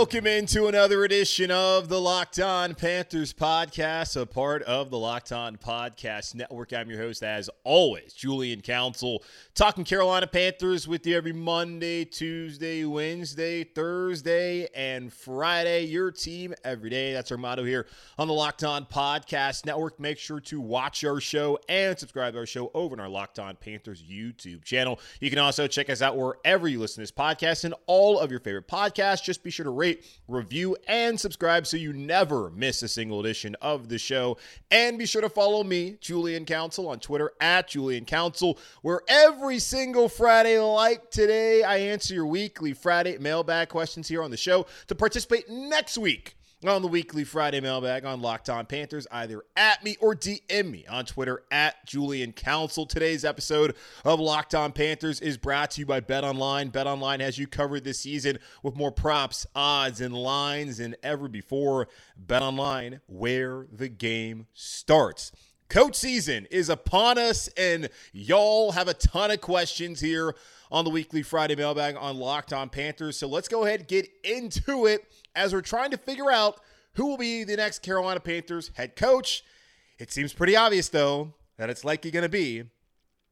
Welcome into another edition of the Locked On Panthers podcast, a part of the Locked On Podcast Network. I'm your host, as always, Julian Council, talking Carolina Panthers with you every Monday, Tuesday, Wednesday, Thursday, and Friday. Your team every day. That's our motto here on the Locked On Podcast Network. Make sure to watch our show and subscribe to our show over on our Locked On Panthers YouTube channel. You can also check us out wherever you listen to this podcast and all of your favorite podcasts. Just be sure to rate, review, and subscribe so you never miss a single edition of the show. And be sure to follow me, Julian Council, on Twitter at Julian Council, where every single Friday, like today, I answer your weekly Friday mailbag questions here on the show. To participate next week, on the weekly Friday mailbag on Locked On Panthers, either at me or DM me on Twitter at Julian Council. Today's episode of Locked On Panthers is brought to you by Bet Online. Bet Online has you covered this season with more props, odds, and lines than ever before. Bet Online, where the game starts. Coach season is upon us, and y'all have a ton of questions here on the weekly Friday mailbag on Locked On Panthers. So let's go ahead and get into it as we're trying to figure out who will be the next Carolina Panthers head coach. It seems pretty obvious, though, that it's likely going to be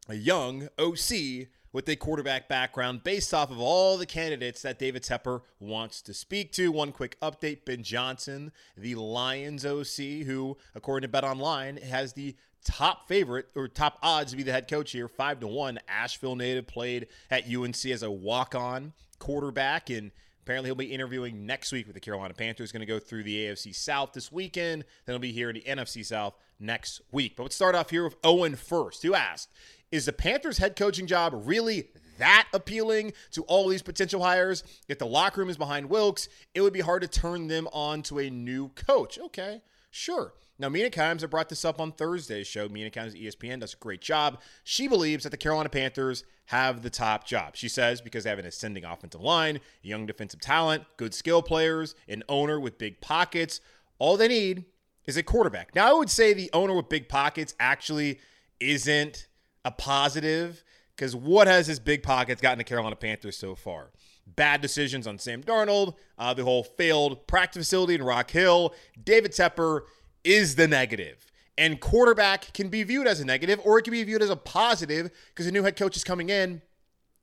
a young OC with a quarterback background based off of all the candidates that David Tepper wants to speak to. One quick update Ben Johnson, the Lions OC, who, according to Bet Online, has the top favorite or top odds to be the head coach here, five to one. Asheville native played at UNC as a walk on quarterback and Apparently, he'll be interviewing next week with the Carolina Panthers. Going to go through the AFC South this weekend. Then he'll be here in the NFC South next week. But let's start off here with Owen first, who asked, is the Panthers head coaching job really that appealing to all these potential hires? If the locker room is behind Wilks, it would be hard to turn them on to a new coach. Okay, sure. Now, Mina Kimes, I brought this up on Thursday's show. Mina Kimes, ESPN, does a great job. She believes that the Carolina Panthers have the top job. She says because they have an ascending offensive line, young defensive talent, good skill players, an owner with big pockets. All they need is a quarterback. Now, I would say the owner with big pockets actually isn't a positive because what has his big pockets gotten the Carolina Panthers so far? Bad decisions on Sam Darnold, uh, the whole failed practice facility in Rock Hill. David Tepper is the negative. And quarterback can be viewed as a negative or it can be viewed as a positive because a new head coach is coming in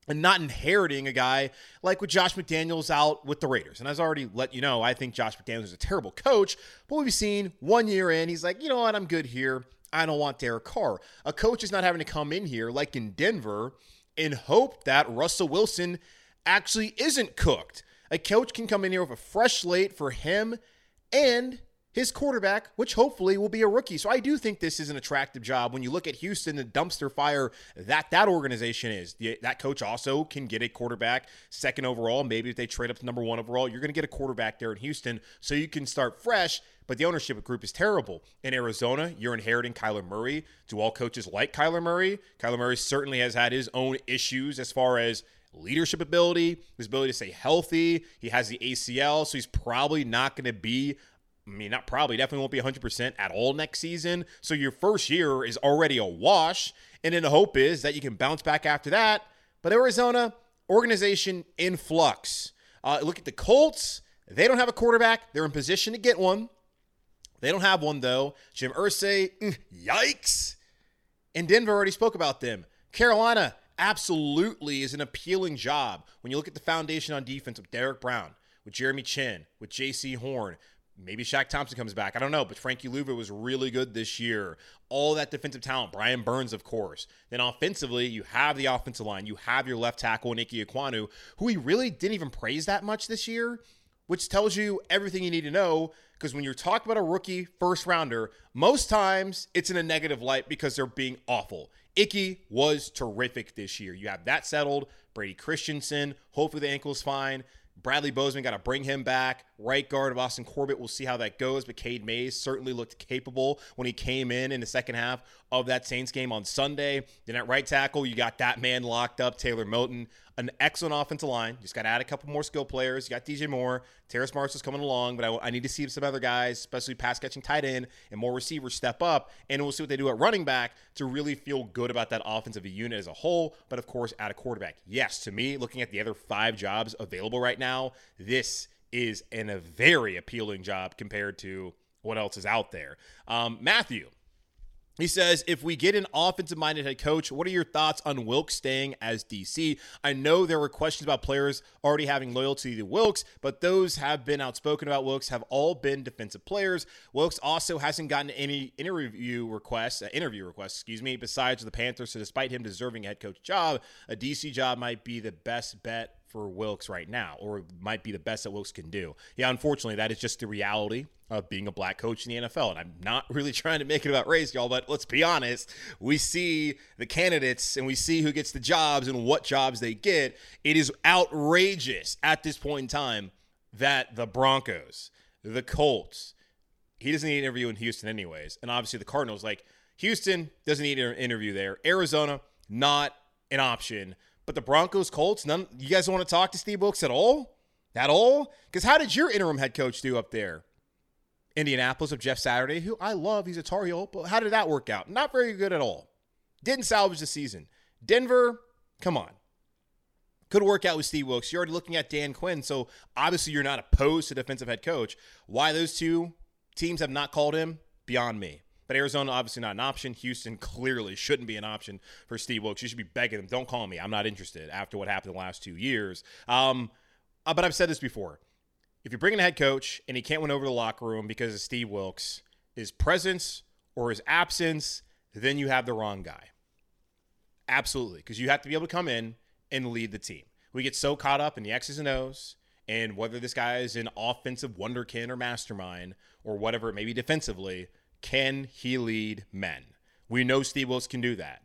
and not inheriting a guy like with Josh McDaniels out with the Raiders. And as I already let you know, I think Josh McDaniels is a terrible coach, but we've seen one year in, he's like, you know what, I'm good here. I don't want Derek Carr. A coach is not having to come in here like in Denver and hope that Russell Wilson actually isn't cooked. A coach can come in here with a fresh slate for him and his quarterback, which hopefully will be a rookie. So I do think this is an attractive job. When you look at Houston, the dumpster fire that that organization is, that coach also can get a quarterback second overall. Maybe if they trade up to number one overall, you're going to get a quarterback there in Houston, so you can start fresh. But the ownership group is terrible. In Arizona, you're inheriting Kyler Murray. Do all coaches like Kyler Murray? Kyler Murray certainly has had his own issues as far as leadership ability, his ability to stay healthy. He has the ACL, so he's probably not going to be I mean, not probably, definitely won't be 100% at all next season. So your first year is already a wash. And then the hope is that you can bounce back after that. But Arizona, organization in flux. Uh, look at the Colts. They don't have a quarterback. They're in position to get one. They don't have one, though. Jim Irsay, mm, yikes. And Denver already spoke about them. Carolina absolutely is an appealing job when you look at the foundation on defense with Derrick Brown, with Jeremy Chinn, with Jaycee Horn, Maybe Shaq Thompson comes back. I don't know, but Frankie Luvu was really good this year. All that defensive talent, Brian Burns, of course. Then offensively, you have the offensive line. You have your left tackle, Ickey Ekwonu, who he really didn't even praise that much this year. which tells you everything you need to know. Because when you're talking about a rookie first rounder, most times it's in a negative light because they're being awful. Ickey was terrific this year. You have that settled. Brady Christensen, hopefully the ankle's fine. Bradley Bozeman got to bring him back. Right guard of Austin Corbett, we'll see how that goes. But Cade Mays certainly looked capable when he came in in the second half of that Saints game on Sunday. Then at right tackle, you got that man locked up, Taylor Moton. An excellent offensive line. Just got to add a couple more skill players. You got DJ Moore. Terrace is coming along, but I, I need to see some other guys, especially pass catching tight end and more receivers step up. And we'll see what they do at running back to really feel good about that offensive unit as a whole. But of course, at a quarterback. Yes, to me, looking at the other five jobs available right now, this is an, a very appealing job compared to what else is out there. Um, Matthew, he says, if we get an offensive minded head coach, what are your thoughts on Wilks staying as DC? I know there were questions about players already having loyalty to Wilks, but those have been outspoken about Wilks have all been defensive players. Wilks also hasn't gotten any interview requests, uh, interview requests, excuse me, besides the Panthers. So despite him deserving a head coach job, a DC job might be the best bet for Wilks right now, or might be the best that Wilks can do. Yeah, unfortunately, that is just the reality of being a black coach in the NFL. And I'm not really trying to make it about race, y'all, but let's be honest. We see the candidates and we see who gets the jobs and what jobs they get. It is outrageous at this point in time that the Broncos, the Colts, he doesn't need an interview in Houston, anyways. And obviously the Cardinals, like Houston doesn't need an interview there. Arizona, not an option. But the Broncos, Colts, none. You guys want to talk to Steve Wilks at all? At all? Because how did your interim head coach do up there? Indianapolis of Jeff Saturday, who I love. He's a Tar Heel, but how did that work out? Not very good at all. Didn't salvage the season. Denver, come on. Could work out with Steve Wilks. You're already looking at Dan Quinn, so obviously you're not opposed to defensive head coach. Why those two teams have not called him, beyond me. But Arizona, obviously not an option. Houston clearly shouldn't be an option for Steve Wilks. You should be begging him, don't call me. I'm not interested after what happened the last two years. Um, uh, but I've said this before. If you're bringing a head coach and he can't win over the locker room because of Steve Wilks, his presence or his absence, then you have the wrong guy. Absolutely. Because you have to be able to come in and lead the team. We get so caught up in the X's and O's and whether this guy is an offensive wonderkin or mastermind or whatever it may be defensively – can he lead men? We know Steve Wilks can do that.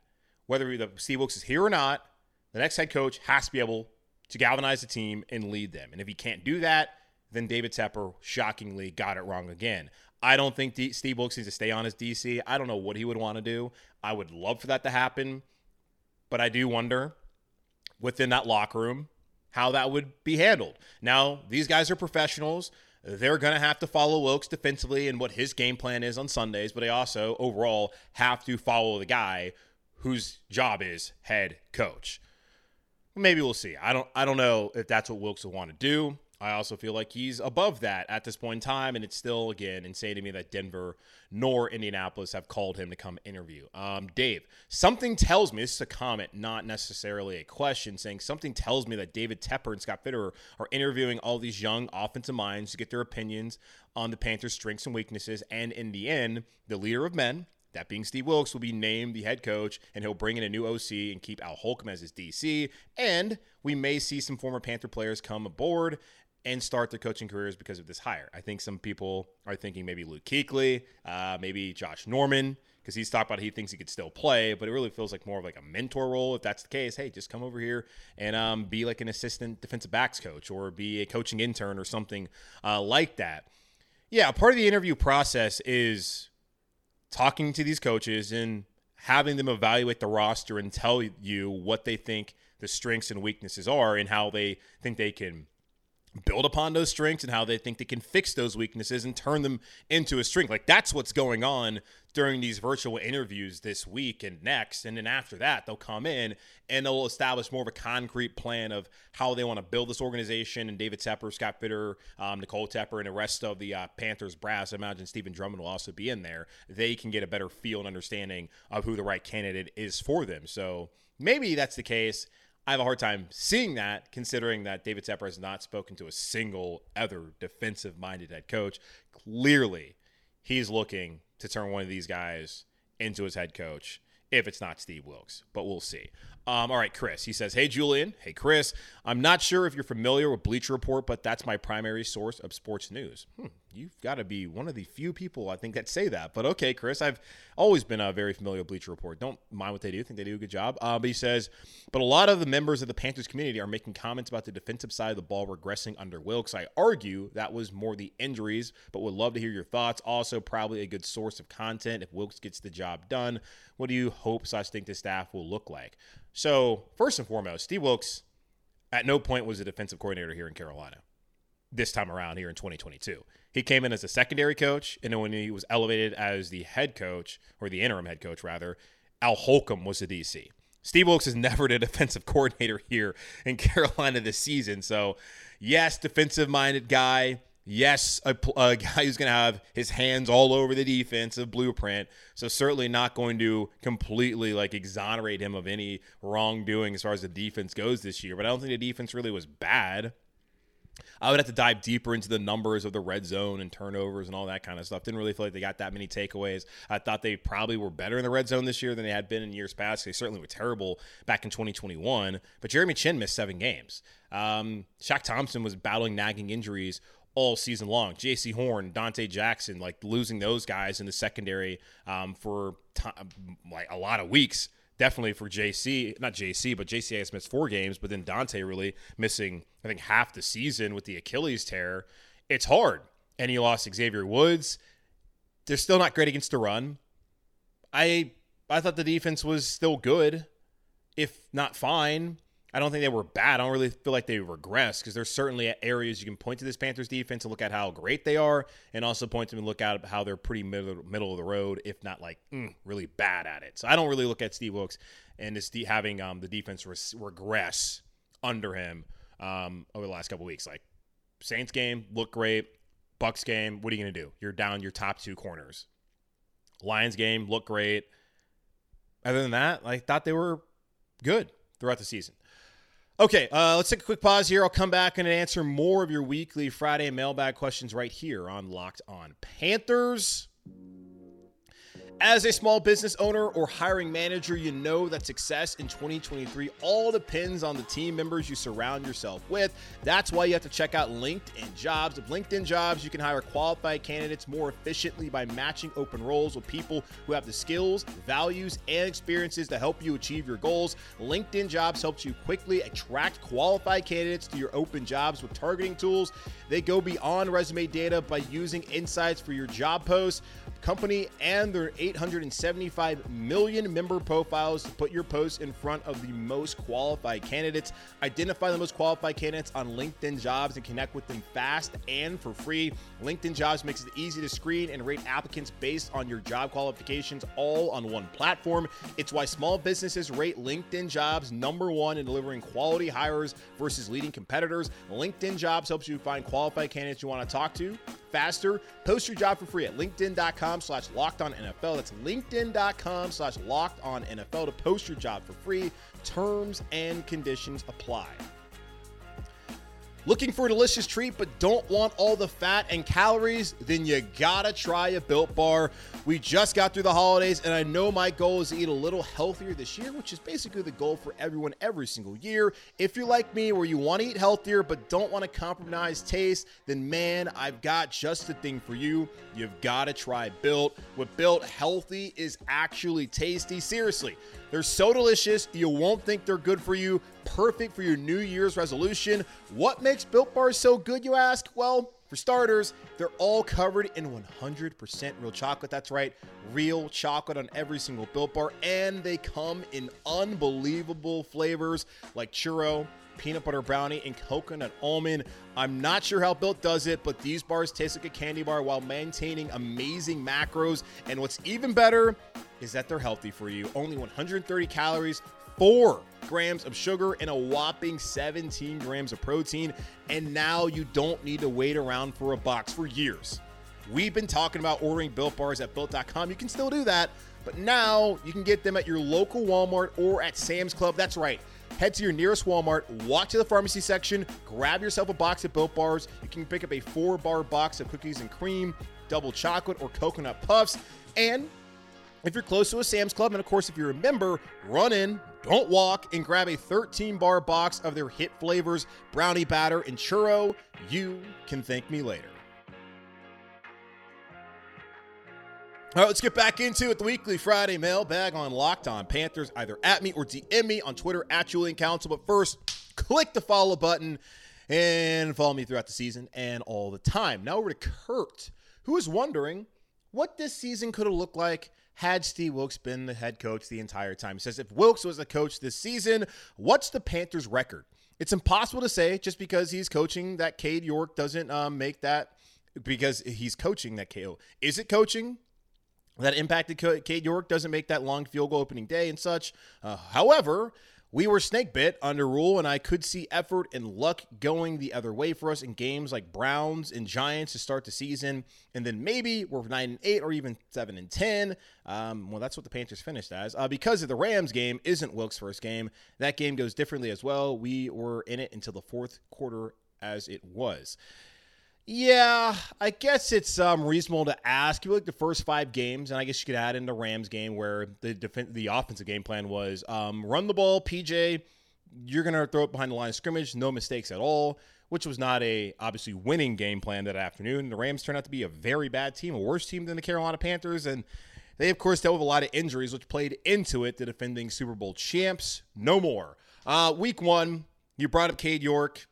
Whether the Steve Wilks is here or not, the next head coach has to be able to galvanize the team and lead them. And if he can't do that, then David Tepper shockingly got it wrong again. I don't think D- Steve Wilks needs to stay on as DC. I don't know what he would want to do. I would love for that to happen, but I do wonder within that locker room how that would be handled. Now, these guys are professionals they're going to have to follow Wilks defensively and what his game plan is on Sundays, but they also overall have to follow the guy whose job is head coach. Maybe we'll see. I don't I don't know if that's what Wilks will want to do. I also feel like he's above that at this point in time, and it's still again insane to me that Denver nor Indianapolis have called him to come interview. Um, Dave, something tells me this is a comment, not necessarily a question, saying something tells me that David Tepper and Scott Fitterer are interviewing all these young offensive minds to get their opinions on the Panthers' strengths and weaknesses, and in the end, the leader of men, that being Steve Wilks, will be named the head coach, and he'll bring in a new OC and keep Al Holcomb as his DC. And we may see some former Panther players come aboard and start their coaching careers because of this hire. I think some people are thinking maybe Luke Kuechly, uh, maybe Josh Norman, because he's talked about he thinks he could still play, but it really feels like more of like a mentor role. If that's the case, hey, just come over here and um, be like an assistant defensive backs coach or be a coaching intern or something uh, like that. Yeah, part of the interview process is talking to these coaches and having them evaluate the roster and tell you what they think the strengths and weaknesses are and how they think they can build upon those strengths and how they think they can fix those weaknesses and turn them into a strength. Like that's what's going on during these virtual interviews this week and next. And then after that, they'll come in and they'll establish more of a concrete plan of how they want to build this organization. And David Tepper, Scott Fitter, um, Nicole Tepper, and the rest of the uh, Panthers brass, I imagine Stephen Drummond will also be in there. They can get a better feel and understanding of who the right candidate is for them. So maybe that's the case. I have a hard time seeing that, considering that David Tepper has not spoken to a single other defensive minded head coach. Clearly, he's looking to turn one of these guys into his head coach if it's not Steve Wilks, but we'll see. Um, all right, Chris. He says, Hey, Julian. Hey, Chris. I'm not sure if you're familiar with Bleacher Report, but that's my primary source of sports news. Hmm, you've got to be one of the few people I think that say that. But okay, Chris. I've always been uh, very familiar with Bleacher Report. Don't mind what they do. Think they do a good job. Uh, but he says, But a lot of the members of the Panthers community are making comments about the defensive side of the ball regressing under Wilks. I argue that was more the injuries, but would love to hear your thoughts. Also, probably a good source of content if Wilks gets the job done. What do you hope slash think the staff will look like? So, first and foremost, Steve Wilks at no point was a defensive coordinator here in Carolina this time around here in 2022. He came in as a secondary coach, and then when he was elevated as the head coach, or the interim head coach, rather, Al Holcomb was the DC. Steve Wilks is never the defensive coordinator here in Carolina this season. So, yes, defensive minded guy Yes, a, a guy who's going to have his hands all over the defensive blueprint. So certainly not going to completely like exonerate him of any wrongdoing as far as the defense goes this year. But I don't think the defense really was bad. I would have to dive deeper into the numbers of the red zone and turnovers and all that kind of stuff. Didn't really feel like they got that many takeaways. I thought they probably were better in the red zone this year than they had been in years past. They certainly were terrible back in 2021. But Jeremy Chinn missed seven games. Um, Shaq Thompson was battling nagging injuries all season long. Jaycee Horn, Dante Jackson, like losing those guys in the secondary um, for like a lot of weeks. Definitely for JC, not JC, but JC has missed four games, but then Dante really missing, I think, half the season with the Achilles tear. It's hard. And he lost Xavier Woods. They're still not great against the run. I I thought the defense was still good, if not fine. I don't think they were bad. I don't really feel like they regressed because there's certainly areas you can point to this Panthers defense and look at how great they are, and also point to them and look at how they're pretty middle, middle of the road, if not like mm, really bad at it. So I don't really look at Steve Wilks and this de- having um, the defense res- regress under him um, over the last couple weeks. Like Saints game look great, Bucks game. What are you gonna do? You're down your top two corners. Lions game look great. Other than that, I thought they were good throughout the season. Okay, uh, let's take a quick pause here. I'll come back and answer more of your weekly Friday mailbag questions right here on Locked On Panthers. As a small business owner or hiring manager, you know that success in 2023 all depends on the team members you surround yourself with. That's why you have to check out LinkedIn Jobs. With LinkedIn Jobs, you can hire qualified candidates more efficiently by matching open roles with people who have the skills, values, and experiences to help you achieve your goals. LinkedIn Jobs helps you quickly attract qualified candidates to your open jobs with targeting tools. They go beyond resume data by using insights for your job posts company and their 875 million member profiles to put your posts in front of the most qualified candidates. Identify the most qualified candidates on LinkedIn Jobs and connect with them fast and for free. LinkedIn Jobs makes it easy to screen and rate applicants based on your job qualifications all on one platform. It's why small businesses rate LinkedIn Jobs number one in delivering quality hires versus leading competitors. LinkedIn Jobs helps you find qualified candidates you want to talk to faster. Post your job for free at linkedin.com slash locked on NFL. That's linkedin.com slash locked on NFL to post your job for free. Terms and conditions apply. Looking for a delicious treat but don't want all the fat and calories? Then you gotta try a Built Bar. We just got through the holidays, and I know my goal is to eat a little healthier this year, which is basically the goal for everyone every single year. If you're like me, where you want to eat healthier but don't want to compromise taste, then man, I've got just the thing for you. You've gotta try Built. With Built, healthy is actually tasty. Seriously. They're so delicious, you won't think they're good for you. Perfect for your New Year's resolution. What makes Built Bars so good, you ask? Well, for starters, they're all covered in 100% real chocolate. That's right, real chocolate on every single Built Bar. And they come in unbelievable flavors like churro, peanut butter brownie, and coconut almond. I'm not sure how Built does it, but these bars taste like a candy bar while maintaining amazing macros. And what's even better is that they're healthy for you. Only 130 calories, 4 grams of sugar, and a whopping 17 grams of protein. And now you don't need to wait around for a box for years. We've been talking about ordering built bars at built.com. You can still do that, but now you can get them at your local Walmart or at Sam's Club. That's right. Head to your nearest Walmart, walk to the pharmacy section, grab yourself a box of Built Bars. You can pick up a four bar box of cookies and cream, double chocolate, or coconut puffs. And if you're close to a Sam's Club, and of course, if you're a member, run in, don't walk and grab a 13 bar box of their hit flavors, brownie batter, and churro. You can thank me later. All right, let's get back into it. The weekly Friday mailbag on Locked On Panthers. Either at me or DM me on Twitter at Julian Council. But first, click the follow button and follow me throughout the season and all the time. Now over to Kurt, who is wondering what this season could have looked like had Steve Wilks been the head coach the entire time. He says, if Wilks was the coach this season, what's the Panthers' record? It's impossible to say just because he's coaching that Cade York doesn't um, make that because he's coaching that KO. Is it coaching? that impacted Cade York doesn't make that long field goal opening day and such. Uh, however, we were snake bit under Rhule, and I could see effort and luck going the other way for us in games like Browns and Giants to start the season, and then maybe we're nine and eight or even seven and ten. Um, well, that's what the Panthers finished as. Uh, because of the Rams game isn't Wilk's first game, that game goes differently as well. We were in it until the fourth quarter, as it was. Yeah, I guess it's um, reasonable to ask. You look the first five games, and I guess you could add in the Rams game where the def- the offensive game plan was um, run the ball, PJ. You're gonna throw it behind the line of scrimmage, no mistakes at all, which was not a obviously winning game plan that afternoon. The Rams turned out to be a very bad team, a worse team than the Carolina Panthers, and they of course dealt with a lot of injuries, which played into it. The defending Super Bowl champs, no more. Uh, week one, you brought up Cade York,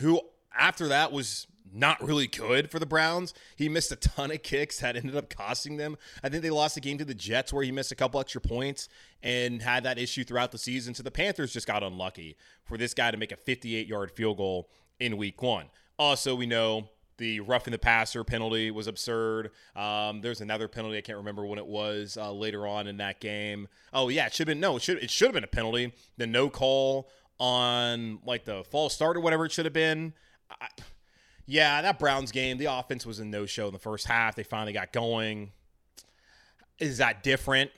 who after that was not really good for the Browns. He missed a ton of kicks that ended up costing them. I think they lost the game to the Jets where he missed a couple extra points and had that issue throughout the season. So the Panthers just got unlucky for this guy to make a 58 yard field goal in week one. Also, we know the roughing the passer penalty was absurd. Um, there's another penalty I can't remember when it was uh, later on in that game. Oh yeah, it should have been no, it should it should have been a penalty. The no call on like the false start or whatever it should have been. I, yeah, that Browns game, the offense was a no show in the first half. They finally got going. Is that different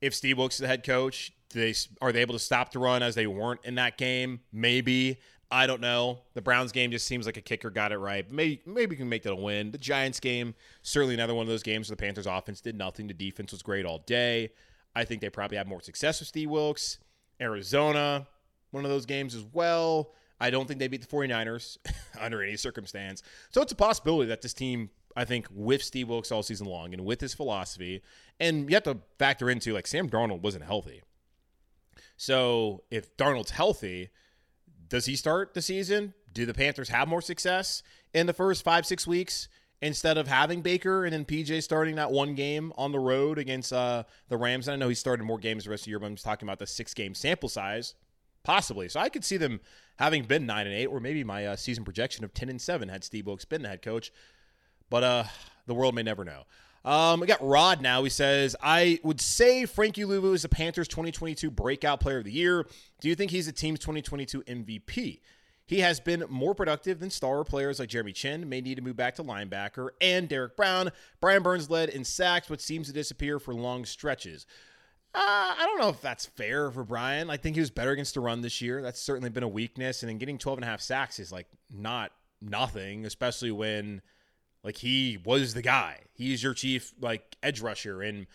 if Steve Wilks is the head coach? they are they able to stop the run as they weren't in that game? Maybe. I don't know. The Browns game just seems like a kicker got it right. Maybe maybe can make that a win. The Giants game, certainly another one of those games where the Panthers offense did nothing. The defense was great all day. I think they probably had more success with Steve Wilks. Arizona, one of those games as well. I don't think they beat the 49ers under any circumstance. So it's a possibility that this team, I think, with Steve Wilks all season long and with his philosophy, and you have to factor into like Sam Darnold wasn't healthy. So if Darnold's healthy, does he start the season? Do the Panthers have more success in the first five, six weeks instead of having Baker and then PJ starting that one game on the road against uh, the Rams? And I know he started more games the rest of the year, but I'm just talking about the six game sample size. Possibly. So I could see them having been nine and eight, or maybe my uh, season projection of ten and seven had Steve Wilks been the head coach. But uh, the world may never know. Um, we got Rod now. He says, I would say Frankie Luvu is the Panthers 2022 breakout player of the year. Do you think he's the team's 2022 MVP? He has been more productive than star players like Jeremy Chinn, may need to move back to linebacker, and Derrick Brown. Brian Burns led in sacks, but seems to disappear for long stretches. Uh, I don't know if that's fair for Brian. I think he was better against the run this year. That's certainly been a weakness. And then getting 12 and a half sacks is like not nothing, especially when like he was the guy. He's your chief like edge rusher. And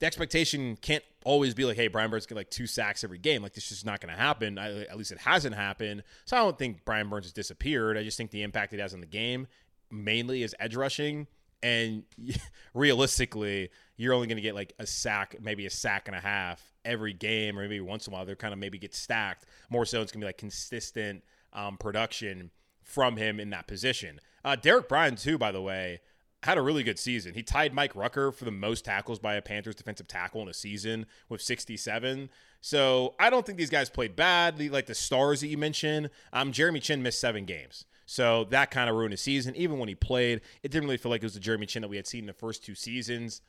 the expectation can't always be like, hey, Brian Burns get like two sacks every game. Like this is not going to happen. I, at least it hasn't happened. So I don't think Brian Burns has disappeared. I just think the impact it has on the game mainly is edge rushing. And realistically, you're only going to get like a sack, maybe a sack and a half every game, or maybe once in a while they're kind of maybe get stacked. More so, it's going to be like consistent um, production from him in that position. Uh, Derrick Brown, too, by the way, had a really good season. He tied Mike Rucker for the most tackles by a Panthers defensive tackle in a season with 67. So I don't think these guys played bad. Like the stars that you mentioned, um, Jeremy Chinn missed seven games. So that kind of ruined his season. Even when he played, it didn't really feel like it was the Jeremy Chinn that we had seen in the first two seasons.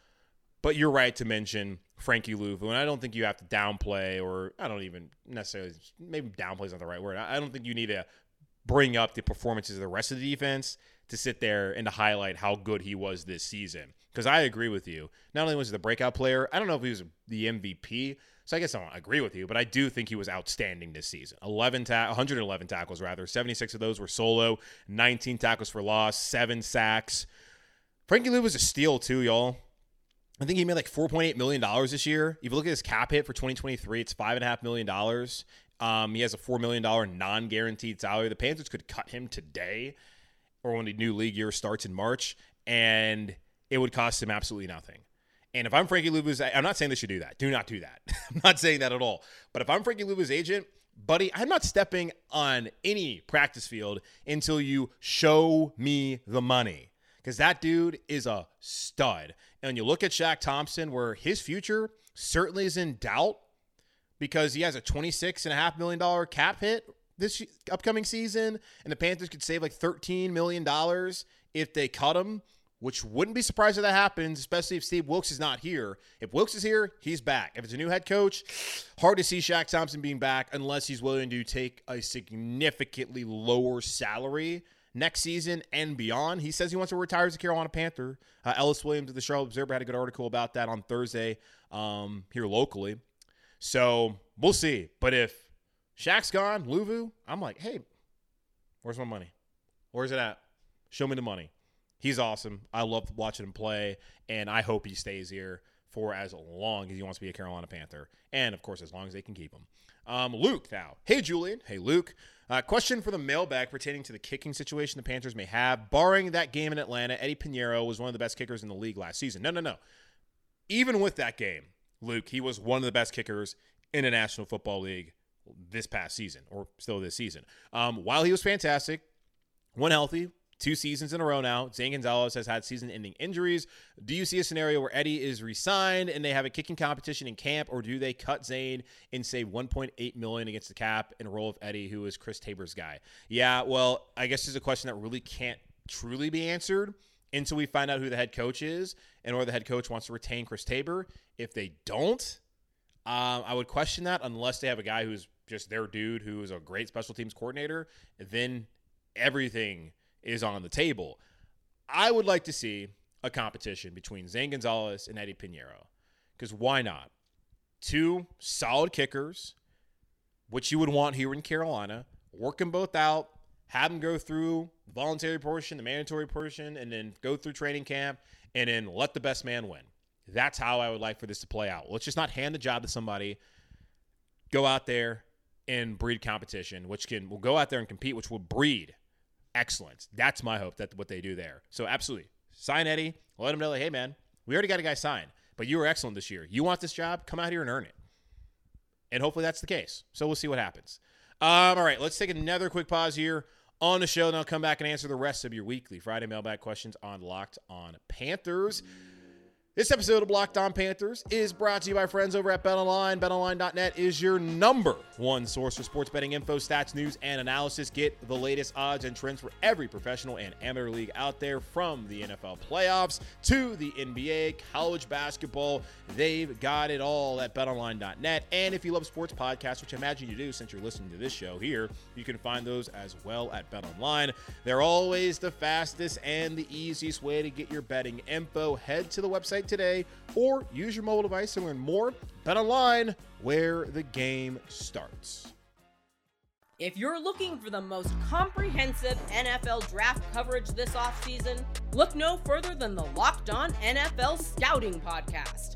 But you're right to mention Frankie Luvu, and I don't think you have to downplay, or I don't even necessarily, maybe downplay is not the right word. I don't think you need to bring up the performances of the rest of the defense to sit there and to highlight how good he was this season. Because I agree with you. Not only was he the breakout player, I don't know if he was the MVP, so I guess I don't agree with you, but I do think he was outstanding this season. 11 ta- 111 tackles rather. 76 of those were solo, 19 tackles for loss, 7 sacks. Frankie Lou was a steal too, y'all. I think he made like $4.8 million this year. If you look at his cap hit for 2023, it's $5.5 million. Um, he has a $4 million non guaranteed salary. The Panthers could cut him today or when the new league year starts in March, and it would cost him absolutely nothing. And if I'm Frankie Luvu's, I'm not saying they should do that. Do not do that. I'm not saying that at all. But if I'm Frankie Luvu's agent, buddy, I'm not stepping on any practice field until you show me the money. Because that dude is a stud. And you look at Shaq Thompson, where his future certainly is in doubt because he has a $26.5 million cap hit this upcoming season, and the Panthers could save like $13 million if they cut him, which wouldn't be surprised if that happens, especially if Steve Wilks is not here. If Wilks is here, he's back. If it's a new head coach, hard to see Shaq Thompson being back unless he's willing to take a significantly lower salary next season and beyond. He says he wants to retire as a Carolina Panther. Uh, Ellis Williams of the Charlotte Observer had a good article about that on Thursday um, here locally. So we'll see. But if Shaq's gone, Luvu, I'm like, hey, where's my money? Where's it at? Show me the money. He's awesome. I love watching him play, and I hope he stays here for as long as he wants to be a Carolina Panther, and of course, as long as they can keep him. Um, Luke, now, hey Julian, hey Luke. Uh, question for the mailbag pertaining to the kicking situation the Panthers may have. Barring that game in Atlanta, Eddie Piñeiro was one of the best kickers in the league last season. No, no, no. Even with that game, Luke, he was one of the best kickers in the National Football League this past season or still this season. Um, while he was fantastic, when healthy, two seasons in a row now. Zane Gonzalez has had season ending injuries. Do you see a scenario where Eddie is resigned and they have a kicking competition in camp, or do they cut Zane and save 1.8 million against the cap in a role of Eddie, who is Chris Tabor's guy? Yeah, well, I guess this is a question that really can't truly be answered until we find out who the head coach is and or the head coach wants to retain Chris Tabor. If they don't, um, I would question that unless they have a guy who's just their dude who is a great special teams coordinator. Then everything is on the table. I would like to see a competition between Zane Gonzalez and Eddie Piñeiro. Because why not? Two solid kickers, which you would want here in Carolina, work them both out, have them go through the voluntary portion, the mandatory portion, and then go through training camp, and then let the best man win. That's how I would like for this to play out. Let's just not hand the job to somebody. Go out there and breed competition, which can will go out there and compete, which will breed excellence. That's my hope. That what they do there. So absolutely, sign Eddie. Let him know, like, hey man, we already got a guy signed, but you were excellent this year. You want this job? Come out here and earn it. And hopefully that's the case. So we'll see what happens. Um, all right, let's take another quick pause here on the show, and I'll come back and answer the rest of your weekly Friday mailbag questions on Locked On Panthers. This episode of Locked On Panthers is brought to you by friends over at BetOnline. BetOnline.net is your number one source for sports betting info, stats, news, and analysis. Get the latest odds and trends for every professional and amateur league out there, from the NFL playoffs to the NBA, college basketball. They've got it all at BetOnline.net. And if you love sports podcasts, which I imagine you do since you're listening to this show here, you can find those as well at BetOnline. They're always the fastest and the easiest way to get your betting info. Head to the website website today or use your mobile device to learn more. Bet online where the game starts. If you're looking for the most comprehensive NFL draft coverage this offseason, look no further than the Locked On NFL Scouting Podcast.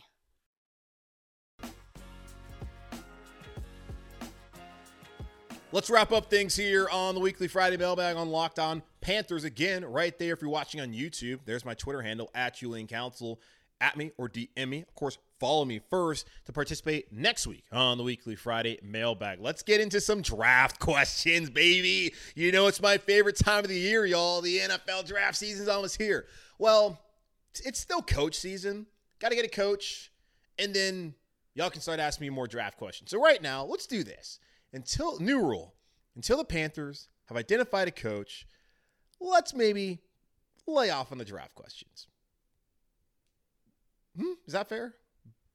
Let's wrap up things here on the weekly Friday mailbag on Locked On Panthers again, right there. If you're watching on YouTube, there's my Twitter handle at Julian Council at me or DM me. Of course, follow me first to participate next week on the weekly Friday mailbag. Let's get into some draft questions, baby. You know, it's my favorite time of the year, y'all. The NFL draft season's almost here. Well, it's still coach season. Got to get a coach, and then y'all can start asking me more draft questions. So, right now, let's do this. Until new rule, until the Panthers have identified a coach, let's maybe lay off on the draft questions. Hmm, is that fair?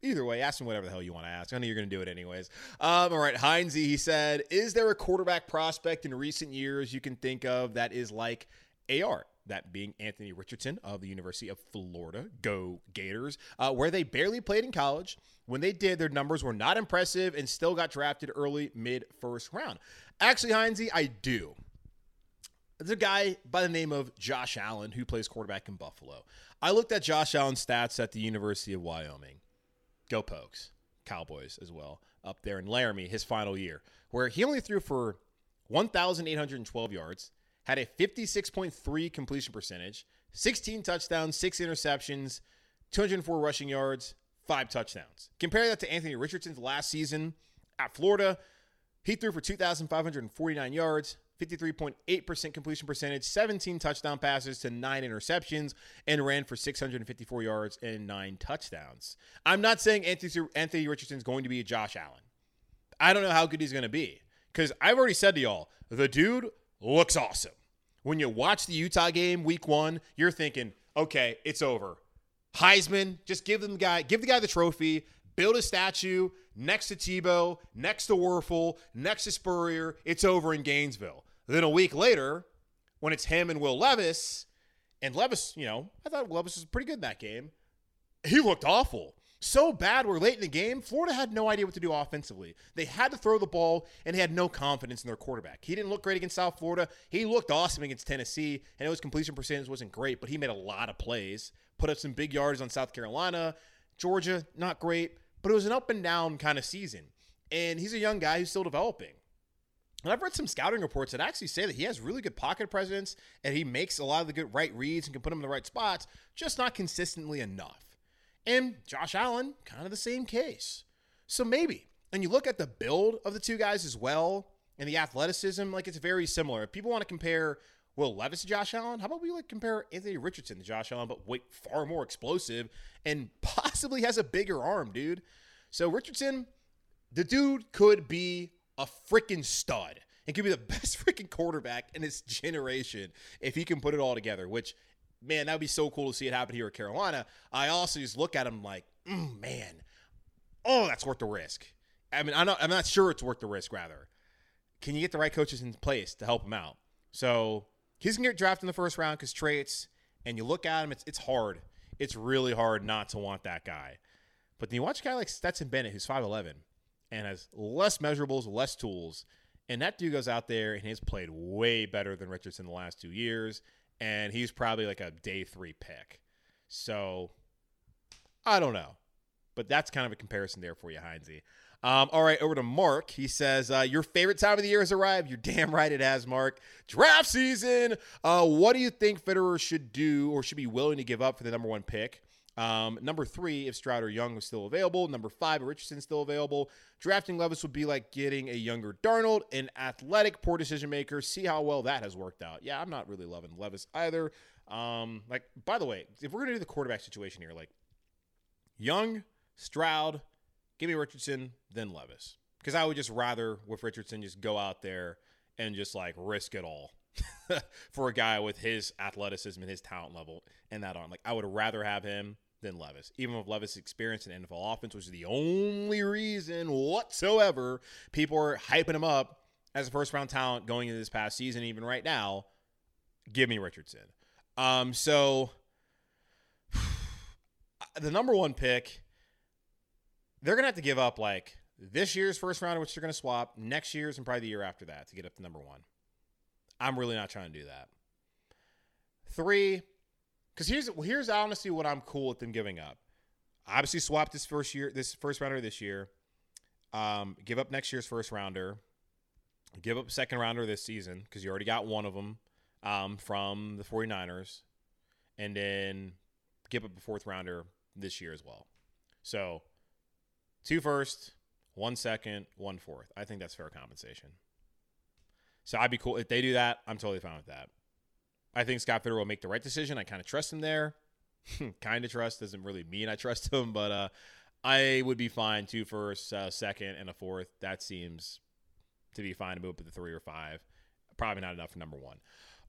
Either way, ask him whatever the hell you want to ask. I know you're going to do it anyways. Um, all right, Heinze, he said, Is there a quarterback prospect in recent years you can think of that is like AR? That being Anthony Richardson of the University of Florida, go Gators, uh, where they barely played in college. When they did, their numbers were not impressive and still got drafted early, mid first round. Actually, Heinze, I do. There's a guy by the name of Josh Allen who plays quarterback in Buffalo. I looked at Josh Allen's stats at the University of Wyoming. Go Pokes. Cowboys as well up there in Laramie his final year, where he only threw for 1,812 yards, had a 56.3 completion percentage, 16 touchdowns, six interceptions, 204 rushing yards, five touchdowns. Compare that to Anthony Richardson's last season at Florida. He threw for 2,549 yards, 53.8% completion percentage, 17 touchdown passes to nine interceptions, and ran for 654 yards and nine touchdowns. I'm not saying Anthony, Anthony Richardson is going to be a Josh Allen. I don't know how good he's going to be because I've already said to y'all, the dude looks awesome. When you watch the Utah game week one, you're thinking, okay, it's over. Heisman, just give them the guy, give the guy the trophy, build a statue next to Tebow, next to Wuerffel, next to Spurrier. It's over in Gainesville. Then a week later, when it's him and Will Levis, and Levis, you know, I thought Levis was pretty good in that game. He looked awful. So bad, we're late in the game. Florida had no idea what to do offensively. They had to throw the ball, and they had no confidence in their quarterback. He didn't look great against South Florida. He looked awesome against Tennessee, and his completion percentage wasn't great, but he made a lot of plays. Put up some big yards on South Carolina. Georgia, not great, but it was an up and down kind of season. And he's a young guy who's still developing. And I've read some scouting reports that actually say that he has really good pocket presence and he makes a lot of the good right reads and can put him in the right spots, just not consistently enough. And Josh Allen, kind of the same case. So maybe. And you look at the build of the two guys as well and the athleticism, like it's very similar. If people want to compare Will Levis to Josh Allen, how about we like compare Anthony Richardson to Josh Allen, but wait, far more explosive and possibly has a bigger arm, dude. So Richardson, the dude could be a freaking stud and could be the best freaking quarterback in his generation if he can put it all together, which, man, that would be so cool to see it happen here at Carolina. I also just look at him like, mm, man, oh, that's worth the risk. I mean, I'm not, I'm not sure it's worth the risk, rather. Can you get the right coaches in place to help him out? So he's going to get drafted in the first round because traits, and you look at him, it's, it's hard. It's really hard not to want that guy. But then you watch a guy like Stetson Bennett, who's 5'11 and has less measurables, less tools. And that dude goes out there and he's played way better than Richardson the last two years. And he's probably like a day three pick. So I don't know. But that's kind of a comparison there for you, Heinze. Um, all right, over to Mark. He says, uh, Your favorite time of the year has arrived. You're damn right it has, Mark. Draft season. Uh, what do you think Fitterer should do or should be willing to give up for the number one pick? Um, number three, if Stroud or Young was still available. Number five, Richardson still available. Drafting Levis would be like getting a younger Darnold, an athletic, poor decision maker. See how well that has worked out. Yeah, I'm not really loving Levis either. Um, like, by the way, if we're gonna do the quarterback situation here, like Young, Stroud, give me Richardson, then Levis, because I would just rather with Richardson just go out there and just like risk it all. for a guy with his athleticism and his talent level and that on. Like I would rather have him than Levis. Even with Levis' experience in NFL offense, which is the only reason whatsoever people are hyping him up as a first round talent going into this past season, even right now, give me Richardson. Um, so the number one pick, they're gonna have to give up like this year's first round, which they're gonna swap, next year's and probably the year after that to get up to number one. I'm really not trying to do that. Three, because here's here's honestly what I'm cool with them giving up. Obviously, swap this first year, this first rounder this year. Um, give up next year's first rounder. Give up second rounder this season because you already got one of them um, from the 49ers. And then give up a fourth rounder this year as well. So two first, one second, one fourth. I think that's fair compensation. So I'd be cool if they do that. I'm totally fine with that. I think Scott Fitter will make the right decision. I kind of trust him there. kind of trust doesn't really mean I trust him, but uh, I would be fine two first, uh, second, and a fourth. That seems to be fine to move up to the three or five. Probably not enough for number one.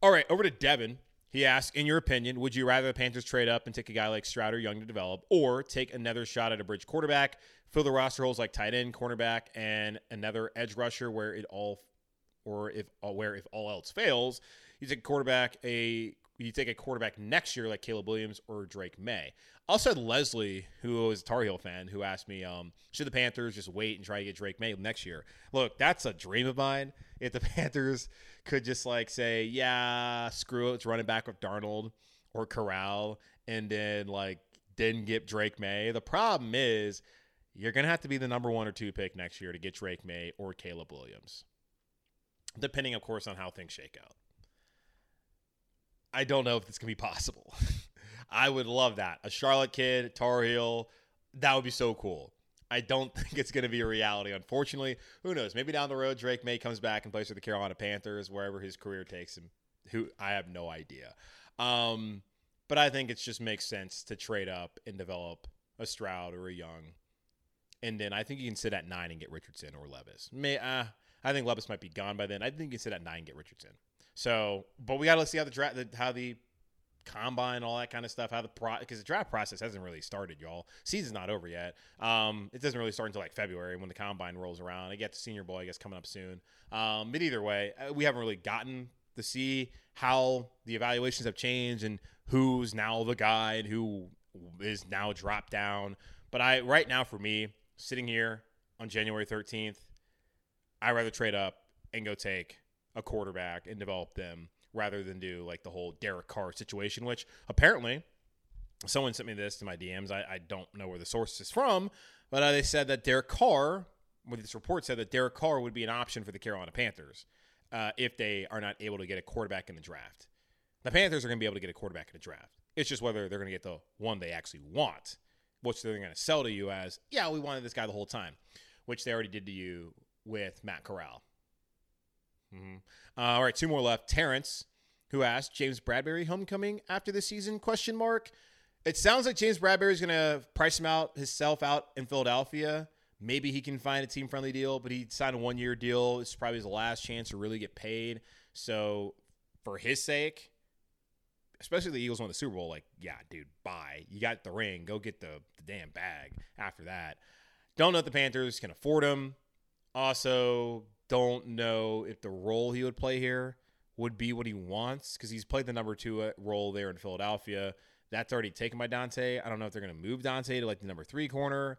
All right, over to Devin. He asked, in your opinion, would you rather the Panthers trade up and take a guy like Stroud or Young to develop, or take another shot at a bridge quarterback, fill the roster holes like tight end, cornerback, and another edge rusher where it all, or if uh, where if all else fails, you take a quarterback a you take a quarterback next year like Caleb Williams or Drake Maye. Also, had Leslie, who was a Tar Heel fan, who asked me, um, should the Panthers just wait and try to get Drake Maye next year? Look, that's a dream of mine. If the Panthers could just like say, yeah, screw it, it's running back with Darnold or Corral, and then like didn't get Drake Maye. The problem is you're gonna have to be the number one or two pick next year to get Drake Maye or Caleb Williams, depending, of course, on how things shake out. I don't know if this can be possible. I would love that. A Charlotte kid, Tar Heel, that would be so cool. I don't think it's going to be a reality, unfortunately. Who knows? Maybe down the road, Drake Maye comes back and plays for the Carolina Panthers, wherever his career takes him. Who I have no idea. Um, but I think it just makes sense to trade up and develop a Stroud or a Young, and then I think you can sit at nine and get Richardson or Levis. May uh, I think Levis might be gone by then. I think you can sit at nine and get Richardson. So, but we got to see how the draft, how the combine, all that kind of stuff, how the pro because the draft process hasn't really started, y'all. Season's not over yet. Um, it doesn't really start until like February when the combine rolls around. I get the Senior Bowl, I guess, coming up soon. Um, but either way, uh, we haven't really gotten to see how the evaluations have changed and who's now the guy and who is now dropped down. But I right now for me, sitting here on January 13th, I'd rather trade up and go take a quarterback and develop them rather than do like the whole Derek Carr situation, which apparently someone sent me this to my DMs. I, I don't know where the source is from, but uh, they said that Derek Carr, with this report said that Derek Carr would be an option for the Carolina Panthers uh, if they are not able to get a quarterback in the draft. The Panthers are going to be able to get a quarterback in the draft. It's just whether they're going to get the one they actually want, which they're going to sell to you as, yeah, we wanted this guy the whole time, which they already did to you with Matt Corral. Mm-hmm. Uh, all right, two more left. Terrence, who asked James Bradberry homecoming after the season? Question mark. It sounds like James Bradberry is going to price him out himself out in Philadelphia. Maybe he can find a team friendly deal, but he signed a one year deal. It's probably his last chance to really get paid. So for his sake, especially the Eagles won the Super Bowl, like, yeah, dude, bye. You got the ring. Go get the, the damn bag after that. Don't know if the Panthers can afford him. Also, don't know if the role he would play here would be what he wants because he's played the number two uh, role there in Philadelphia. That's already taken by Donte. I don't know if they're going to move Donte to like the number three corner,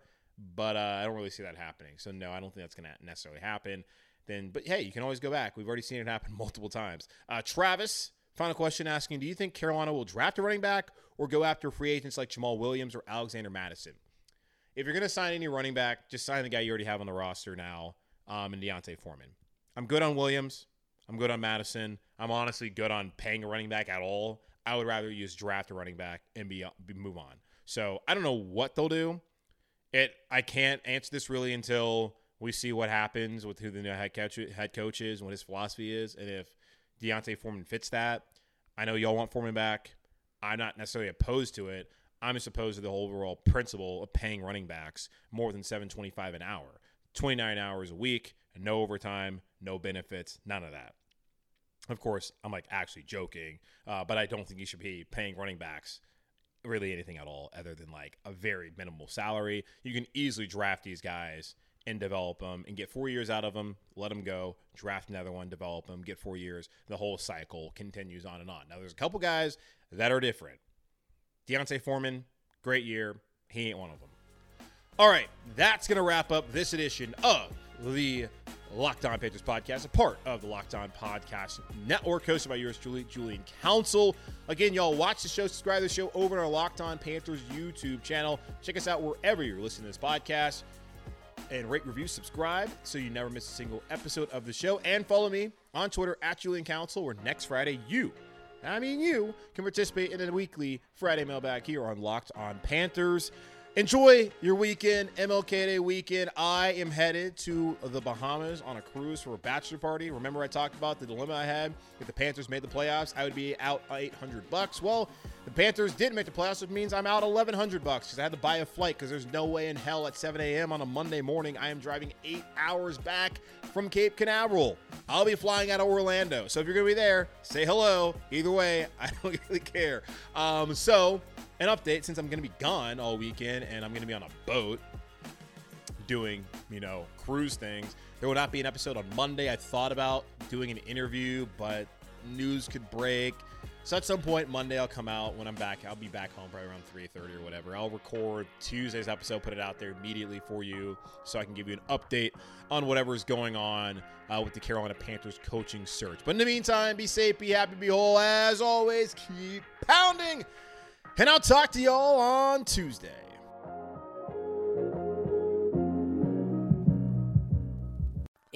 but uh, I don't really see that happening. So no, I don't think that's going to necessarily happen. Then, but hey, you can always go back. We've already seen it happen multiple times. Uh, Travis, final question asking: Do you think Carolina will draft a running back or go after free agents like Jamaal Williams or Alexander Mattison? If you're going to sign any running back, just sign the guy you already have on the roster now um, and D'Onta Foreman. I'm good on Williams. I'm good on Mattison. I'm honestly good on paying a running back at all. I would rather use draft a running back and be, be move on. So I don't know what they'll do. It I can't answer this really until we see what happens with who the new head coach head coach is, and what his philosophy is, and if D'Onta Foreman fits that. I know y'all want Foreman back. I'm not necessarily opposed to it. I'm just opposed to the whole overall principle of paying running backs more than 725 an hour. 29 hours a week, no overtime, no benefits, none of that. Of course, I'm like actually joking, uh, but I don't think you should be paying running backs really anything at all other than like a very minimal salary. You can easily draft these guys and develop them and get four years out of them, let them go, draft another one, develop them, get four years. The whole cycle continues on and on. Now, there's a couple guys that are different. D'Onta Foreman, great year. He ain't one of them. All right, that's going to wrap up this edition of the Locked On Panthers podcast, a part of the Locked On Podcast Network, hosted by yours truly, Julian Council. Again, y'all watch the show, subscribe to the show over on our Locked On Panthers YouTube channel. Check us out wherever you're listening to this podcast. And rate, review, subscribe so you never miss a single episode of the show. And follow me on Twitter at Julian Council, where next Friday you, I mean you, can participate in a weekly Friday mailbag here on Locked On Panthers. Enjoy your weekend, MLK Day weekend. I am headed to the Bahamas on a cruise for a bachelor party. Remember, I talked about the dilemma I had if the Panthers made the playoffs, I would be out 800 bucks. Well, the Panthers didn't make the playoffs, which means I'm out 1100 bucks because I had to buy a flight because there's no way in hell at 7 a.m. on a Monday morning I am driving eight hours back from Cape Canaveral. I'll be flying out of Orlando. So if you're going to be there, say hello. Either way, I don't really care. Um, so, an update since I'm going to be gone all weekend and I'm going to be on a boat doing, you know, cruise things. There will not be an episode on Monday. I thought about doing an interview, but news could break. So at some point Monday I'll come out when I'm back. I'll be back home probably around 3:30 or whatever. I'll record Tuesday's episode, put it out there immediately for you, so I can give you an update on whatever's going on uh, with the Carolina Panthers coaching search. But in the meantime, be safe, be happy, be whole. As always, keep pounding, and I'll talk to y'all on Tuesday.